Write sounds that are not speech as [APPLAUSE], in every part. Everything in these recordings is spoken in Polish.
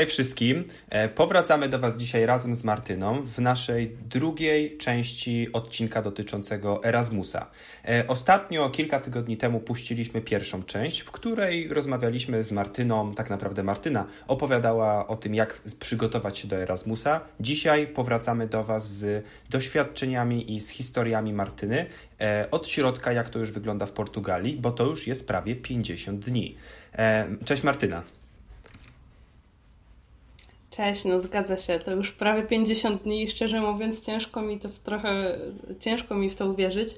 Hej wszystkim. E, powracamy do Was dzisiaj razem z Martyną w naszej drugiej części odcinka dotyczącego Erasmusa. E, ostatnio, kilka tygodni temu, puściliśmy pierwszą część, w której rozmawialiśmy z Martyną. Tak naprawdę Martyna opowiadała o tym, jak przygotować się do Erasmusa. Dzisiaj powracamy do Was z doświadczeniami i z historiami Martyny e, od środka, jak to już wygląda w Portugalii, bo to już jest prawie 50 dni. Cześć Martyna. Cześć, no zgadza się. To już prawie 50 dni i szczerze mówiąc ciężko mi to w trochę, ciężko mi w to uwierzyć,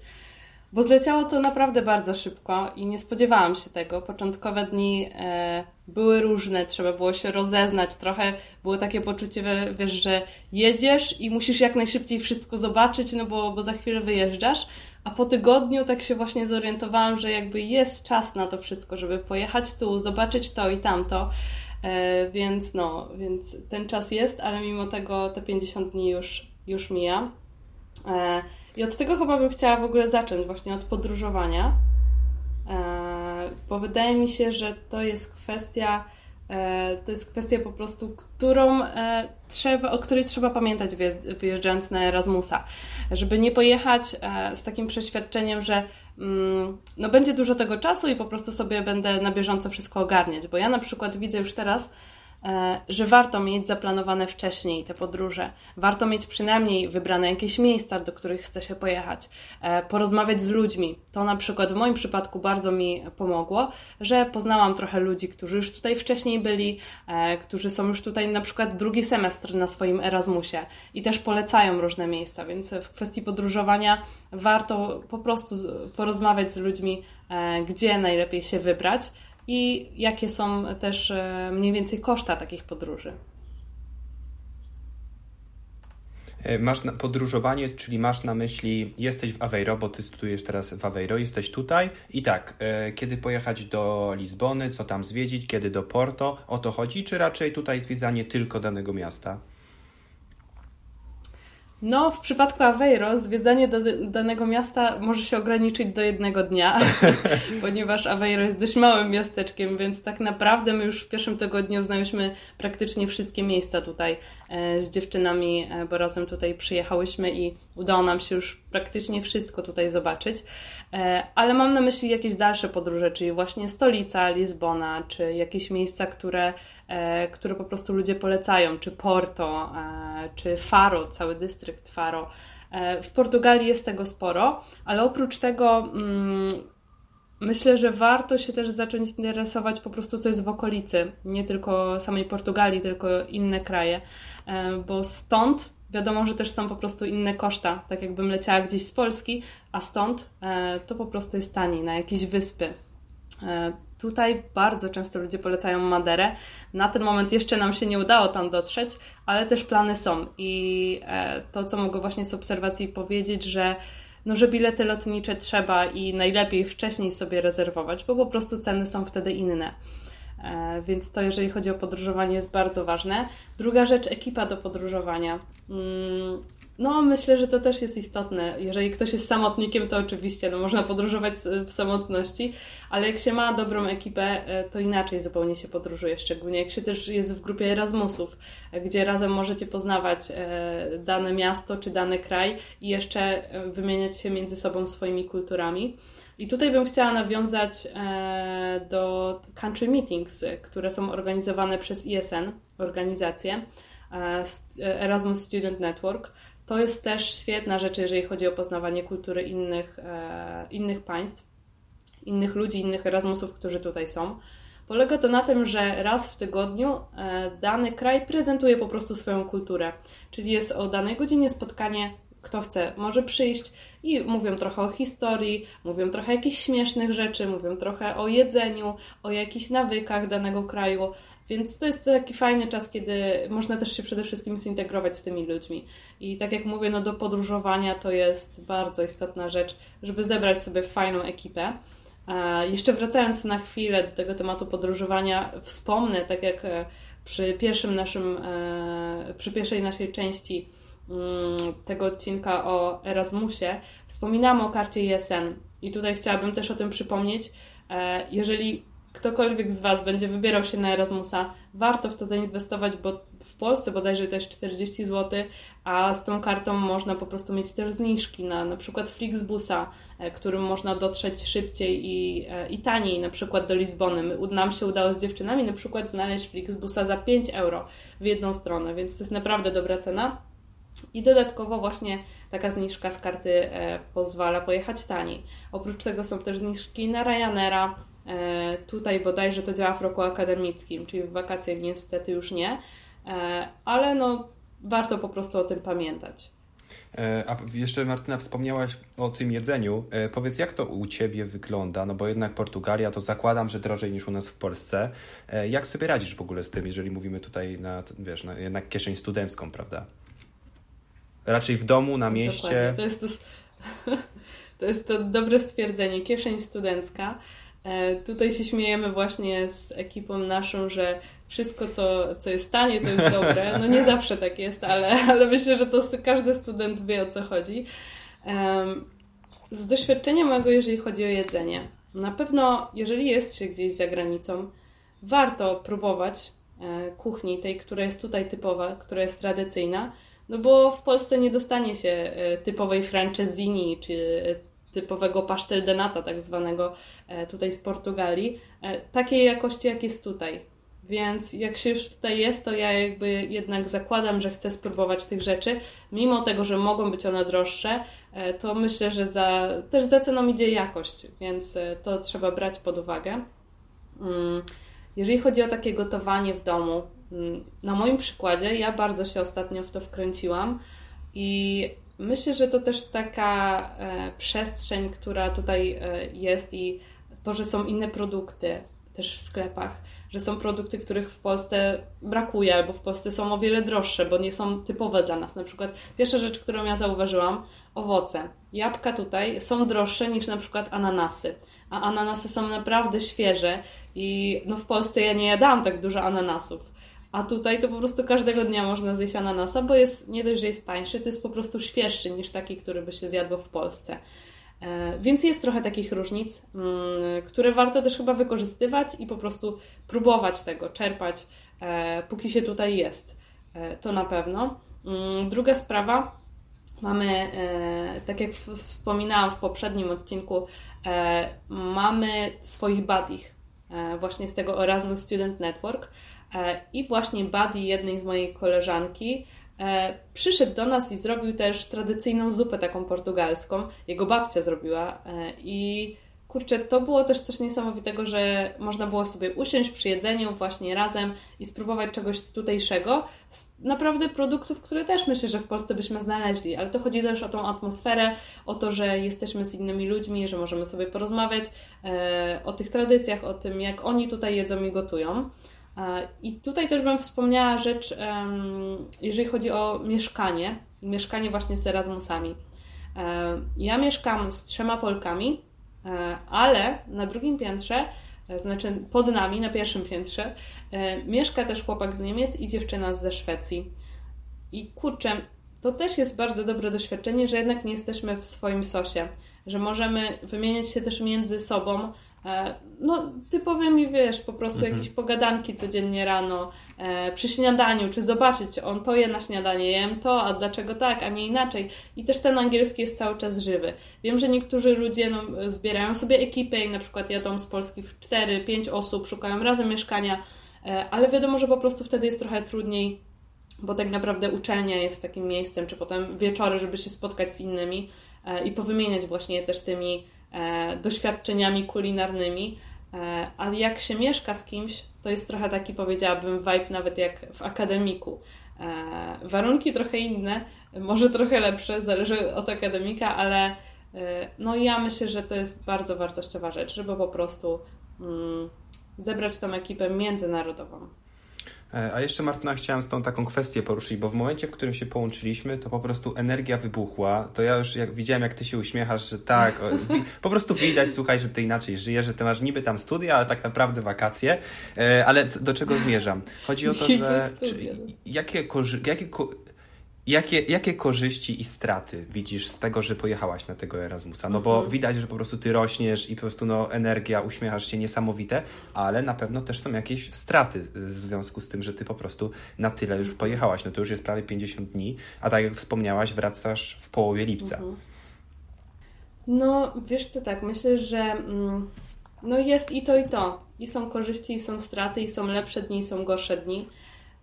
bo zleciało to naprawdę bardzo szybko i nie spodziewałam się tego. Początkowe dni e, były różne, trzeba było się rozeznać, trochę było takie poczucie, wiesz, że jedziesz i musisz jak najszybciej wszystko zobaczyć, no bo, bo za chwilę wyjeżdżasz, a po tygodniu tak się właśnie zorientowałam, że jakby jest czas na to wszystko, żeby pojechać tu, zobaczyć to i tamto. E, więc no, więc ten czas jest, ale mimo tego te 50 dni już, już mija. E, I od tego chyba bym chciała w ogóle zacząć, właśnie od podróżowania, e, bo wydaje mi się, że to jest kwestia, to jest kwestia po prostu, którą trzeba, o której trzeba pamiętać wyjeżdżając na Erasmusa. Żeby nie pojechać z takim przeświadczeniem, że no będzie dużo tego czasu i po prostu sobie będę na bieżąco wszystko ogarniać, bo ja na przykład widzę już teraz, że warto mieć zaplanowane wcześniej te podróże. Warto mieć przynajmniej wybrane jakieś miejsca, do których chce się pojechać, e, porozmawiać z ludźmi. To na przykład w moim przypadku bardzo mi pomogło, że poznałam trochę ludzi, którzy już tutaj wcześniej byli, e, którzy są już tutaj na przykład drugi semestr na swoim Erasmusie i też polecają różne miejsca, więc w kwestii podróżowania warto po prostu porozmawiać z ludźmi, gdzie najlepiej się wybrać i jakie są też e, mniej więcej koszta takich podróży. E, masz na podróżowanie, czyli masz na myśli, jesteś w Aveiro, bo ty studujesz teraz w Aveiro, jesteś tutaj i tak, e, kiedy pojechać do Lizbony, co tam zwiedzić, kiedy do Porto, o to chodzi, czy raczej tutaj zwiedzanie tylko danego miasta? No, w przypadku Aveiro zwiedzanie do, danego miasta może się ograniczyć do jednego dnia, [LAUGHS] ponieważ Aveiro jest dość małym miasteczkiem, więc tak naprawdę my już w pierwszym tygodniu znałyśmy praktycznie wszystkie miejsca tutaj e, z dziewczynami, e, bo razem tutaj przyjechałyśmy i udało nam się już praktycznie wszystko tutaj zobaczyć. E, ale mam na myśli jakieś dalsze podróże, czyli właśnie stolica, Lizbona, czy jakieś miejsca, które, które po prostu ludzie polecają, czy Porto, e, czy Faro, cały dystrykt Faro. W Portugalii jest tego sporo, ale oprócz tego mm, myślę, że warto się też zacząć interesować po prostu co jest w okolicy, nie tylko samej Portugalii, tylko inne kraje, bo stąd Wiadomo, że też są po prostu inne koszta, tak jakbym leciała gdzieś z Polski, a stąd e, to po prostu jest taniej, na jakieś wyspy. E, tutaj bardzo często ludzie polecają Maderę. Na ten moment jeszcze nam się nie udało tam dotrzeć, ale też plany są. I e, to, co mogę właśnie z obserwacji powiedzieć, że no, że bilety lotnicze trzeba i najlepiej wcześniej sobie rezerwować, bo po prostu ceny są wtedy inne. E, więc to, jeżeli chodzi o podróżowanie, jest bardzo ważne. Druga rzecz, ekipa do podróżowania. No, myślę, że to też jest istotne. Jeżeli ktoś jest samotnikiem, to oczywiście no, można podróżować w samotności, ale jak się ma dobrą ekipę, e, to inaczej zupełnie się podróżuje, szczególnie jak się też jest w grupie Erasmusów, gdzie razem możecie poznawać e, dane miasto czy dany kraj i jeszcze wymieniać się między sobą swoimi kulturami. I tutaj bym chciała nawiązać e, do country meetings, które są organizowane przez ISN, organizację e, Erasmus Student Network. To jest też świetna rzecz, jeżeli chodzi o poznawanie kultury innych, e, innych państw, innych ludzi, innych Erasmusów, którzy tutaj są. Polega to na tym, że raz w tygodniu dany kraj prezentuje po prostu swoją kulturę. Czyli jest o danej godzinie spotkanie kto chce, może przyjść i mówią trochę o historii, mówią trochę jakichś śmiesznych rzeczy, mówią trochę o jedzeniu, o jakichś nawykach danego kraju. Więc to jest taki fajny czas, kiedy można też się przede wszystkim zintegrować z tymi ludźmi. I tak jak mówię, no do podróżowania to jest bardzo istotna rzecz, żeby zebrać sobie fajną ekipę. Jeszcze wracając na chwilę do tego tematu podróżowania, wspomnę, tak jak e, przy pierwszym naszym, e, przy pierwszej naszej części Mm, tego odcinka o Erasmusie, wspominamy o karcie ISN i tutaj chciałabym też o tym przypomnieć. E, jeżeli ktokolwiek z Was będzie wybierał się na Erasmusa, warto w to zainwestować, bo w Polsce bodajże to jest 40 zł, a z tą kartą można po prostu mieć też zniżki na na przykład Flixbusa, e, którym można dotrzeć szybciej i, e, i taniej, na przykład do Lizbony. Nam się udało z dziewczynami na przykład znaleźć Flixbusa za 5 euro w jedną stronę, więc to jest naprawdę dobra cena. I dodatkowo właśnie taka zniżka z karty e, pozwala pojechać taniej. Oprócz tego są też zniżki na Ryanaira, tutaj bodajże to działa w roku akademickim, czyli w wakacje niestety już nie, e, ale no warto po prostu o tym pamiętać. E, a jeszcze Martyna wspomniałaś o tym jedzeniu. Powiedz, jak to u Ciebie wygląda? No bo jednak Portugalia to zakładam, że drożej niż u nas w Polsce. Jak sobie radzisz w ogóle z tym, jeżeli mówimy tutaj na, wiesz, na jednak kieszeń studencką, prawda? Raczej w domu, na mieście. Dokładnie. To jest to, [LAUGHS] to jest to dobre stwierdzenie. Kieszeń studencka. E, tutaj się śmiejemy właśnie z ekipą naszą, że wszystko, co, co jest tanie, to jest dobre. No nie zawsze tak jest, ale, ale myślę, że to każdy student wie o co chodzi. Z doświadczenia mojego, jeżeli chodzi o jedzenie, na pewno, jeżeli jest się gdzieś za granicą, warto próbować e, kuchni, tej, która jest tutaj typowa, która jest tradycyjna, no bo w Polsce nie dostanie się e, typowej francesini czy typowego pasztel de nata, tak zwanego e, tutaj z Portugalii, e, takiej jakości, jak jest tutaj. Więc jak się już tutaj jest, to ja jakby jednak zakładam, że chcę spróbować tych rzeczy. Mimo tego, że mogą być one droższe, e, to myślę, że za, też za ceną idzie jakość, więc to trzeba brać pod uwagę. Mm, jeżeli chodzi o takie gotowanie w domu, mm, na moim przykładzie, ja bardzo się ostatnio w to wkręciłam i Myślę, że to też taka e, przestrzeń, która tutaj e, jest i to, że są inne produkty też w sklepach, że są produkty, których w Polsce brakuje albo w Polsce są o wiele droższe, bo nie są typowe dla nas. Na przykład pierwsza rzecz, którą ja zauważyłam, owoce. Jabłka tutaj są droższe niż na przykład ananasy, a ananasy są naprawdę świeże i no w Polsce ja nie jadałam tak dużo ananasów. A tutaj to po prostu każdego dnia można zjeść ananasa, bo jest nie dość, że jest tańszy, to jest po prostu świeższy niż taki, który by się zjadło w Polsce. E, więc jest trochę takich różnic, mm, które warto też chyba wykorzystywać i po prostu próbować tego, czerpać, e, póki się tutaj jest. E, to na pewno. Mm, druga sprawa, mamy, tak jak wspominałam w poprzednim odcinku, mamy swoich buddies, właśnie z tego Erasmus Student Network. E, I właśnie buddy jednej z mojej koleżanki e, przyszedł do nas i zrobił też tradycyjną zupę taką portugalską. Jego babcia zrobiła e, i kurczę, to było też coś niesamowitego, że można było sobie usiąść przy jedzeniu właśnie razem i spróbować czegoś tutejszego naprawdę produktów, które też myślę, że w Polsce byśmy znaleźli, ale to chodzi też o tą atmosferę, o to, że jesteśmy z innymi ludźmi, że możemy sobie porozmawiać e, o tych tradycjach, o tym, jak oni tutaj jedzą i gotują. I tutaj też bym wspomniała rzecz, jeżeli chodzi o mieszkanie, mieszkanie właśnie z Erasmusami. Ja mieszkam z trzema Polkami, e, ale na drugim piętrze, e, znaczy pod nami, na pierwszym piętrze, e, mieszka też chłopak z Niemiec i dziewczyna ze Szwecji. I kurczę, to też jest bardzo dobre doświadczenie, że jednak nie jesteśmy w swoim sosie, że możemy wymieniać się też między sobą E, no, typowymi, wiesz, po prostu mhm. jakieś pogadanki codziennie rano e, przy śniadaniu, czy zobaczyć, on to je na śniadanie, jem to, a dlaczego tak, a nie inaczej. I też ten angielski jest cały czas żywy. Wiem, że niektórzy ludzie no, zbierają sobie ekipę i na przykład jadą z Polski w 4-5 osób, szukają razem mieszkania, e, ale wiadomo, że po prostu wtedy jest trochę trudniej, bo tak naprawdę uczelnia jest takim miejscem, czy potem wieczory, żeby się spotkać z innymi e, i powymieniać właśnie też tymi E, doświadczeniami kulinarnymi, e, ale jak się mieszka z kimś, to jest trochę taki, powiedziałabym, vibe nawet jak w akademiku. E, warunki trochę inne, może trochę lepsze, zależy od akademika, ale no ja myślę, że to jest bardzo wartościowa rzecz, żeby po prostu mm, zebrać tą ekipę międzynarodową. E, a jeszcze Martyna chciałem z tą taką kwestię poruszyć, bo w momencie, w którym się połączyliśmy, to po prostu energia wybuchła. To ja już jak widziałem, jak ty się uśmiechasz, że tak, po prostu widać, słuchaj, że ty inaczej żyjesz, że ty masz niby tam studia, ale tak naprawdę wakacje. E, ale do czego zmierzam? Chodzi o to, że czy, jakie, jakie Jakie, jakie korzyści i straty widzisz z tego, że pojechałaś na tego Erasmusa? No bo mhm. widać, że po prostu ty rośniesz i po prostu no, energia, uśmiechasz się niesamowite, ale na pewno też są jakieś straty w związku z tym, że ty po prostu na tyle już pojechałaś. No to już jest prawie 50 dni, a tak jak wspomniałaś, wracasz w połowie lipca. Mhm. No, wiesz co, tak, myślę, że mm, no jest i to, i to. I są korzyści, i są straty, i są lepsze dni, i są gorsze dni.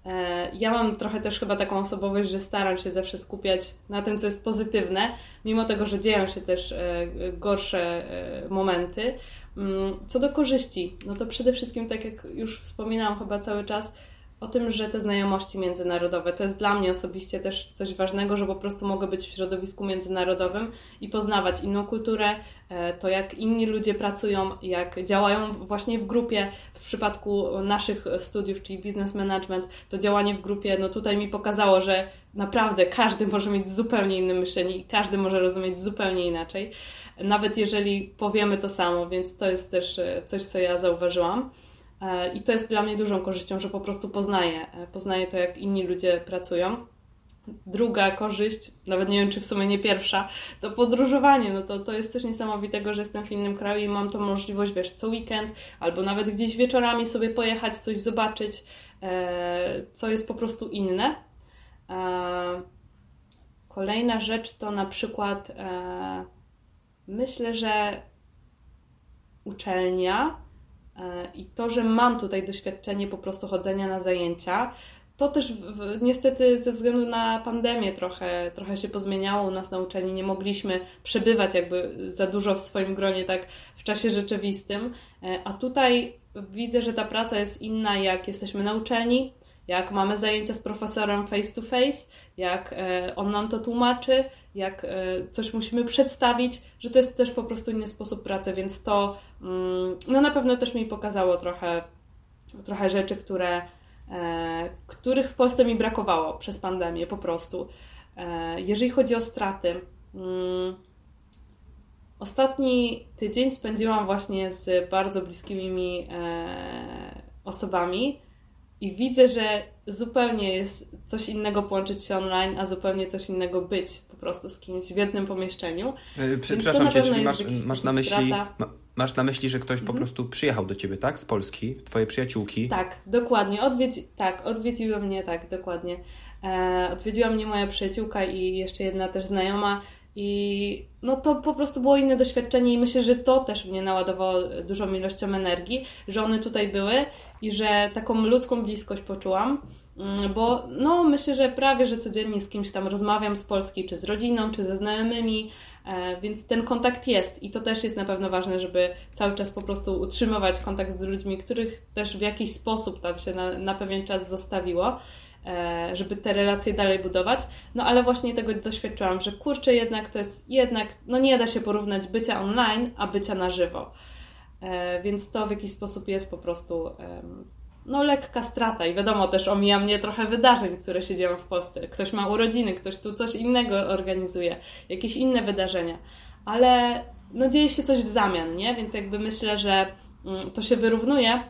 E, ja mam trochę też chyba taką osobowość, że staram się zawsze skupiać na tym, co jest pozytywne, mimo tego, że dzieją się też e, gorsze e, momenty. Mm, co do korzyści, no to przede wszystkim, tak jak już wspominałam chyba cały czas, o tym, że te znajomości międzynarodowe to jest dla mnie osobiście też coś ważnego, że po prostu mogę być w środowisku międzynarodowym i poznawać inną kulturę, e, to jak inni ludzie pracują, jak działają właśnie w grupie. W przypadku naszych studiów, czyli business management, to działanie w grupie, no tutaj mi pokazało, że naprawdę każdy może mieć zupełnie inne myślenie i każdy może rozumieć zupełnie inaczej, nawet jeżeli powiemy to samo, więc to jest też e, coś, co ja zauważyłam. E, I to jest dla mnie dużą korzyścią, że po prostu poznaję, e, poznaję to, jak inni ludzie pracują. Druga korzyść, nawet nie wiem, czy w sumie nie pierwsza, to podróżowanie. No to, to jest coś niesamowitego, że jestem w innym kraju i mam tą możliwość, wiesz, co weekend albo nawet gdzieś wieczorami sobie pojechać, coś zobaczyć, e, co jest po prostu inne. Kolejna rzecz to na przykład myślę, że uczelnia I to, że mam tutaj doświadczenie po prostu chodzenia na zajęcia, to też w, niestety ze względu na pandemię trochę, trochę się pozmieniało u nas na uczelni. Nie mogliśmy przebywać jakby za dużo w swoim gronie tak w czasie rzeczywistym. E, a tutaj widzę, że ta praca jest inna, jak jesteśmy na uczelni, jak mamy zajęcia z profesorem face to face, jak e, on nam to tłumaczy, jak e, coś musimy przedstawić, że to jest też po prostu inny sposób pracy, więc to mm, no na pewno też mi pokazało trochę, trochę rzeczy, które, e, których w Polsce mi brakowało przez pandemię po prostu. Jeżeli chodzi o straty, mm, ostatni tydzień spędziłam właśnie z bardzo bliskimi mi osobami i widzę, że zupełnie jest coś innego połączyć się online, a zupełnie coś innego być po prostu z kimś w jednym pomieszczeniu. Yy, przepraszam cię, czyli masz, masz, na myśli, ma, masz na myśli, że ktoś mhm. po prostu przyjechał do ciebie, tak? Z Polski, twoje przyjaciółki. Tak, dokładnie. Odwiedzi, tak, odwiedziła mnie, tak, dokładnie. E, odwiedziła mnie moja przyjaciółka i jeszcze jedna też znajoma i no to po prostu było inne doświadczenie i myślę, że to też mnie naładowało dużą ilością energii, że one tutaj były i że taką ludzką bliskość poczułam, mm, bo no myślę, że prawie, że codziennie z kimś tam rozmawiam z Polski, czy z rodziną, czy ze znajomymi, e, więc ten kontakt jest i to też jest na pewno ważne, żeby cały czas po prostu utrzymywać kontakt z ludźmi, których też w jakiś sposób tam się na, na pewien czas zostawiło. E, żeby te relacje dalej budować. No ale właśnie tego doświadczyłam, że kurczę jednak to jest jednak, no nie da się porównać bycia online, a bycia na żywo. E, więc to w jakiś sposób jest po prostu no lekka strata i wiadomo też omija mnie trochę wydarzeń, które się dzieją w Polsce. Ktoś ma urodziny, ktoś tu coś innego organizuje, jakieś inne wydarzenia, ale no dzieje się coś w zamian, nie? Więc jakby myślę, że mm, to się wyrównuje,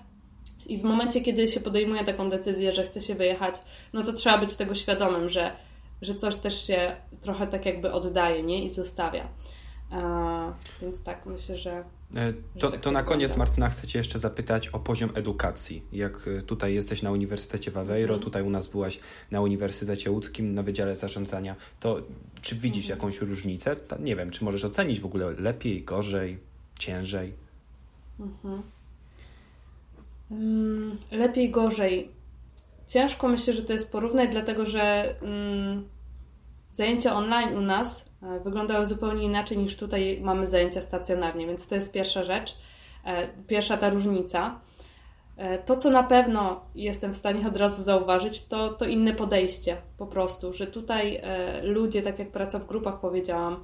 i w momencie, kiedy się podejmuje taką decyzję, że chce się wyjechać, no to trzeba być tego świadomym, że, że coś też się trochę tak jakby oddaje nie? i zostawia. Więc tak, myślę, że. E, to, tak to na koniec, Martyna, chcę Cię jeszcze zapytać o poziom edukacji. Jak e, tutaj jesteś na Uniwersytecie w Aveiro, mhm. tutaj u nas byłaś na Uniwersytecie Łódzkim, na Wydziale Zarządzania, to czy widzisz mhm. jakąś różnicę? Nie wiem, czy możesz ocenić w ogóle lepiej, gorzej, ciężej? Mhm. Mm, lepiej, gorzej. Ciężko myślę, że to jest porównać, dlatego że mm, zajęcia online u nas e, wyglądały zupełnie inaczej niż tutaj mamy zajęcia stacjonarnie, więc to jest pierwsza rzecz, e, pierwsza ta różnica. E, to, co na pewno jestem w stanie od razu zauważyć, to, to inne podejście po prostu, że tutaj ludzie, tak jak praca w grupach powiedziałam,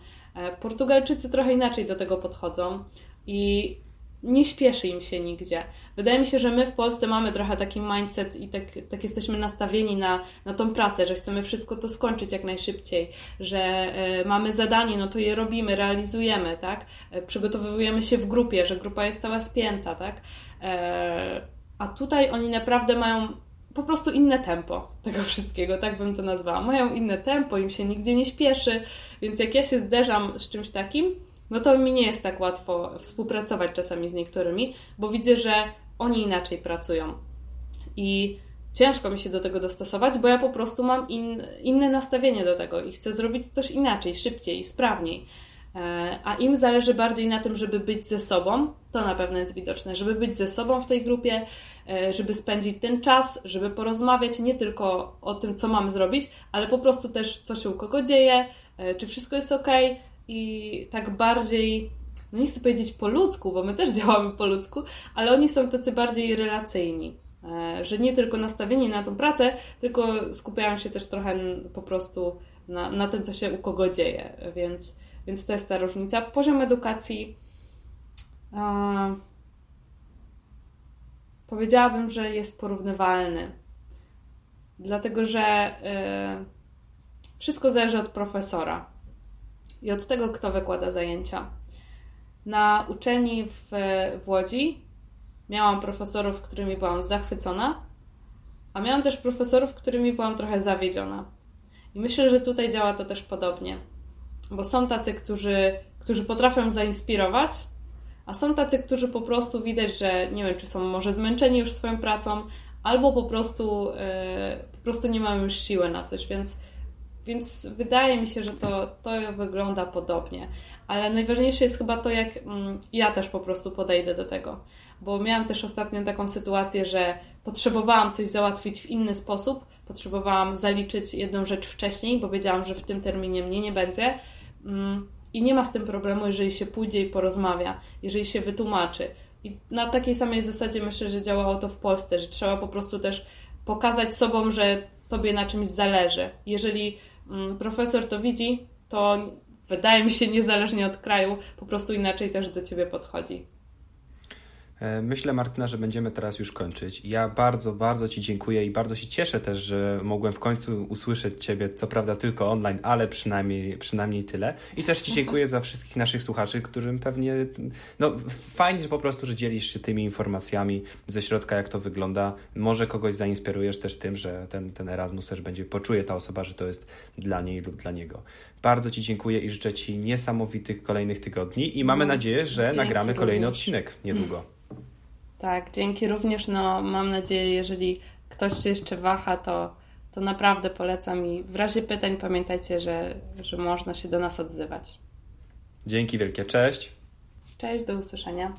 Portugalczycy trochę inaczej do tego podchodzą i nie śpieszy im się nigdzie. Wydaje mi się, że my w Polsce mamy trochę taki mindset i tak, tak jesteśmy nastawieni na, na tą pracę, że chcemy wszystko to skończyć jak najszybciej, że y, mamy zadanie, no to je robimy, realizujemy, tak? E, przygotowujemy się w grupie, że grupa jest cała spięta, tak? E, a tutaj oni naprawdę mają po prostu inne tempo tego wszystkiego, tak bym to nazwała. Mają inne tempo, im się nigdzie nie śpieszy, więc jak ja się zderzam z czymś takim, no to mi nie jest tak łatwo współpracować czasami z niektórymi, bo widzę, że oni inaczej pracują. I ciężko mi się do tego dostosować, bo ja po prostu mam in, inne nastawienie do tego i chcę zrobić coś inaczej, szybciej, sprawniej. E, a im zależy bardziej na tym, żeby być ze sobą, to na pewno jest widoczne, żeby być ze sobą w tej grupie, e, żeby spędzić ten czas, żeby porozmawiać nie tylko o tym, co mamy zrobić, ale po prostu też, co się u kogo dzieje, e, czy wszystko jest ok i tak bardziej, no nie chcę powiedzieć po ludzku, bo my też [LAUGHS] działamy po ludzku, ale oni są tacy bardziej relacyjni. Że nie tylko nastawieni na tą pracę, tylko skupiają się też trochę po prostu na, na tym, co się u kogo dzieje. Więc więc to jest ta różnica. Poziom edukacji e, powiedziałabym, że jest porównywalny. Dlatego, że e, wszystko zależy od profesora i od tego, kto wykłada zajęcia. Na uczelni w, w Łodzi miałam profesorów, którymi byłam zachwycona, a miałam też profesorów, którymi byłam trochę zawiedziona. I myślę, że tutaj działa to też podobnie bo są tacy, którzy, którzy potrafią zainspirować, a są tacy, którzy po prostu widać, że nie wiem, czy są może zmęczeni już swoją pracą, albo po prostu, yy, po prostu nie mają już siły na coś, więc, więc wydaje mi się, że to, to wygląda podobnie. Ale najważniejsze jest chyba to, jak mm, ja też po prostu podejdę do tego. Bo miałam też ostatnio taką sytuację, że potrzebowałam coś załatwić w inny sposób, potrzebowałam zaliczyć jedną rzecz wcześniej, bo wiedziałam, że w tym terminie mnie nie będzie, Mm, I nie ma z tym problemu, jeżeli się pójdzie i porozmawia, jeżeli się wytłumaczy. I na takiej samej zasadzie myślę, że działało to w Polsce, że trzeba po prostu też pokazać sobą, że tobie na czymś zależy. Jeżeli profesor to widzi, to wydaje mi się, niezależnie od kraju, po prostu inaczej też do ciebie podchodzi. E, myślę, Martyna, że będziemy teraz już kończyć. Ja bardzo, bardzo Ci dziękuję i bardzo się cieszę też, że mogłem w końcu usłyszeć Ciebie, co prawda tylko online, ale przynajmniej, przynajmniej tyle. I też Ci dziękuję za wszystkich naszych słuchaczy, którym pewnie, no fajnie że po prostu, że dzielisz się tymi informacjami ze środka, jak to wygląda. Może kogoś zainspirujesz też tym, że ten, ten Erasmus też będzie, poczuje ta osoba, że to jest dla niej lub dla niego. Bardzo Ci dziękuję i życzę Ci niesamowitych kolejnych tygodni i mamy no, nadzieję, że Dzięki nagramy kolejny odcinek niedługo. Tak, dzięki również. No, mam nadzieję, jeżeli ktoś się jeszcze waha, to, to naprawdę polecam i w razie pytań pamiętajcie, że, że można się do nas odzywać. Dzięki wielkie, cześć. Cześć, do usłyszenia.